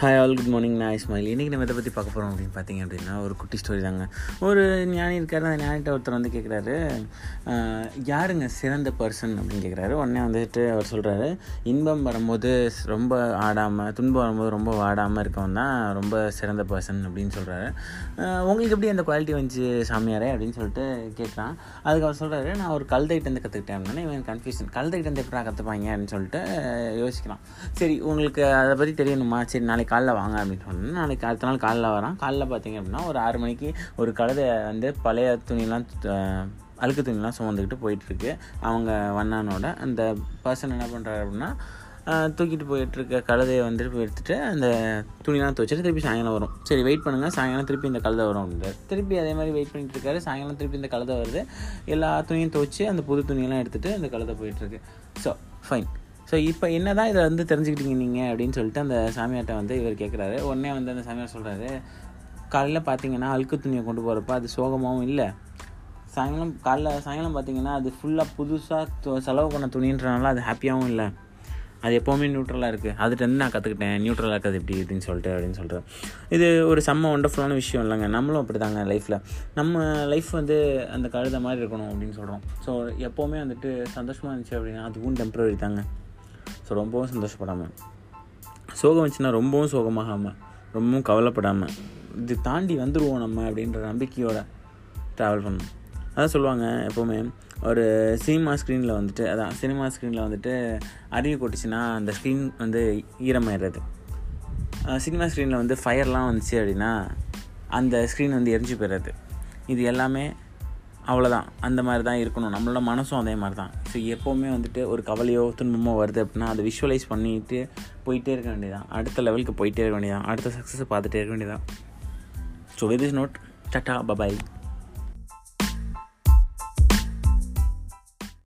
Hi all good morning நான் இஸ்மாயில் இன்றைக்கி நம்ம இதை பற்றி பார்க்க போகிறோம் அப்படின்னு பார்த்தீங்க அப்படின்னா ஒரு குட்டி ஸ்டோரி தாங்க. ஒரு ஞானி இருக்கார் அந்த ஞானிகிட்ட ஒருத்தர் வந்து கேட்குறாரு யாருங்க சிறந்த பர்சன் அப்படின்னு கேட்குறாரு உடனே வந்துட்டு அவர் சொல்கிறாரு இன்பம் வரும்போது ரொம்ப ஆடாமல் துன்பம் வரும்போது ரொம்ப வாடாமல் இருக்கவன் தான் ரொம்ப சிறந்த பர்சன் அப்படின்னு சொல்கிறாரு உங்களுக்கு எப்படி அந்த குவாலிட்டி வந்துச்சு சாமியாரே? அப்படின்னு சொல்லிட்டு கேட்குறான் அதுக்கு அவர் சொல்கிறாரு நான் ஒரு கல்தைட்டேருந்து கற்றுக்கிட்டேன் இவன் கன்ஃபியூஷன் கல்தைட்டேருந்து எப்படி கற்றுப்பாங்க அப்படின்னு சொல்லிட்டு யோசிக்கலாம் சரி உங்களுக்கு அதை பற்றி தெரியணுமா? சரி நாளைக்கு காலைல வாங்க அப்படின்னு சொன்னேன் நாளைக்கு அடுத்த நாள் காலைல வரான். காலைல பார்த்தீங்க அப்படின்னா ஒரு ஆறு மணிக்கு ஒரு கழுதை வந்து பழைய துணிலாம் அழுக்கு துணிலாம் சுமந்துக்கிட்டு போயிட்டுருக்கு. அவங்க வண்ணானோட அந்த பர்சன் என்ன பண்ணுறாரு அப்படின்னா தூக்கிட்டு போயிட்டுருக்க கழுதையை வந்துட்டு எடுத்துகிட்டு அந்த துணிலாம் துவச்சிட்டு திருப்பி சாயங்காலம் வரும். சரி வெயிட் பண்ணுங்கள் சாயங்காலம் திருப்பி இந்த கழுதை வரும் அப்படின்றார். திருப்பி அதே மாதிரி வெயிட் பண்ணிட்டு இருக்காரு சாயங்காலம் திருப்பி இந்த கழுதை வருது. எல்லா துணியும் துவைச்சி அந்த புது துணியெல்லாம் எடுத்துகிட்டு அந்த கழுதை போயிட்டுருக்கு. ஸோ ஃபைன் ஸோ இப்போ என்ன தான் இதை வந்து தெரிஞ்சுக்கிட்டீங்க நீங்கள் அப்படின்னு சொல்லிட்டு அந்த சாமியார்ட்ட வந்து இவர் கேட்குறாரு உடனே வந்து அந்த சாமியார் சொல்கிறாரு காலையில் பார்த்தீங்கன்னா அழுக்கு துணியை கொண்டு போகிறப்ப அது சோகமாகவும் இல்லை. சாயங்காலம் காலைல சாயங்காலம் பார்த்தீங்கன்னா அது ஃபுல்லாக புதுசாக செலவு பண்ண துணின்றனால அது ஹாப்பியாகவும் இல்லை. அது எப்போவுமே நியூட்ரலாக இருக்குது அதுலேருந்து நான் கற்றுக்கிட்டேன் நியூட்ரலாக இருக்கிறது எப்படி அப்படின்னு சொல்லிட்டு அப்படின்னு சொல்கிறேன் இது ஒரு செம்ம ஒண்டர்ஃபுல்லான விஷயம் இல்லைங்க. நம்மளும் அப்படி தாங்க லைஃப்பில் நம்ம லைஃப் வந்து அந்த கழுத மாதிரி இருக்கணும் அப்படின்னு சொல்கிறோம் ஸோ எப்போவுமே வந்துட்டு சந்தோஷமாக இருந்துச்சு அப்படின்னா அதுவும் டெம்ப்ரவரி தாங்க. ஸோ ரொம்பவும் சந்தோஷப்படாமல் சோகம் வச்சுன்னா ரொம்பவும் சோகமாகாமல் ரொம்பவும் கவலைப்படாமல் இது தாண்டி வந்துடுவோம் நம்ம அப்படின்ற நம்பிக்கையோட ட்ராவல் பண்ணணும். அதான் சொல்லுவாங்க எப்போவுமே ஒரு சினிமா ஸ்க்ரீனில் வந்துட்டு அதான் சினிமா ஸ்க்ரீனில் வந்துட்டு அறிவு கொட்டுச்சுன்னா அந்த ஸ்க்ரீன் வந்து ஈரமாயிடுறது. சினிமா ஸ்க்ரீனில் வந்து ஃபயர்லாம் வந்துச்சு அப்படின்னா அந்த ஸ்க்ரீன் வந்து எரிஞ்சு போயிடுறது. இது எல்லாமே அவ்வளோதான் அந்த மாதிரி தான் இருக்கணும். நம்மளோட மனசும் அதே மாதிரி தான் ஸோ எப்போவுமே வந்துட்டு ஒரு கவலையோ துன்பமோ வருது அப்படின்னா அதை விஷுவலைஸ் பண்ணிட்டு போயிட்டே இருக்க வேண்டியதான் அடுத்த லெவலுக்கு போயிட்டே இருக்க வேண்டியதான் அடுத்த சக்ஸஸை பார்த்துட்டே இருக்க வேண்டியதான் so with this note tata bye bye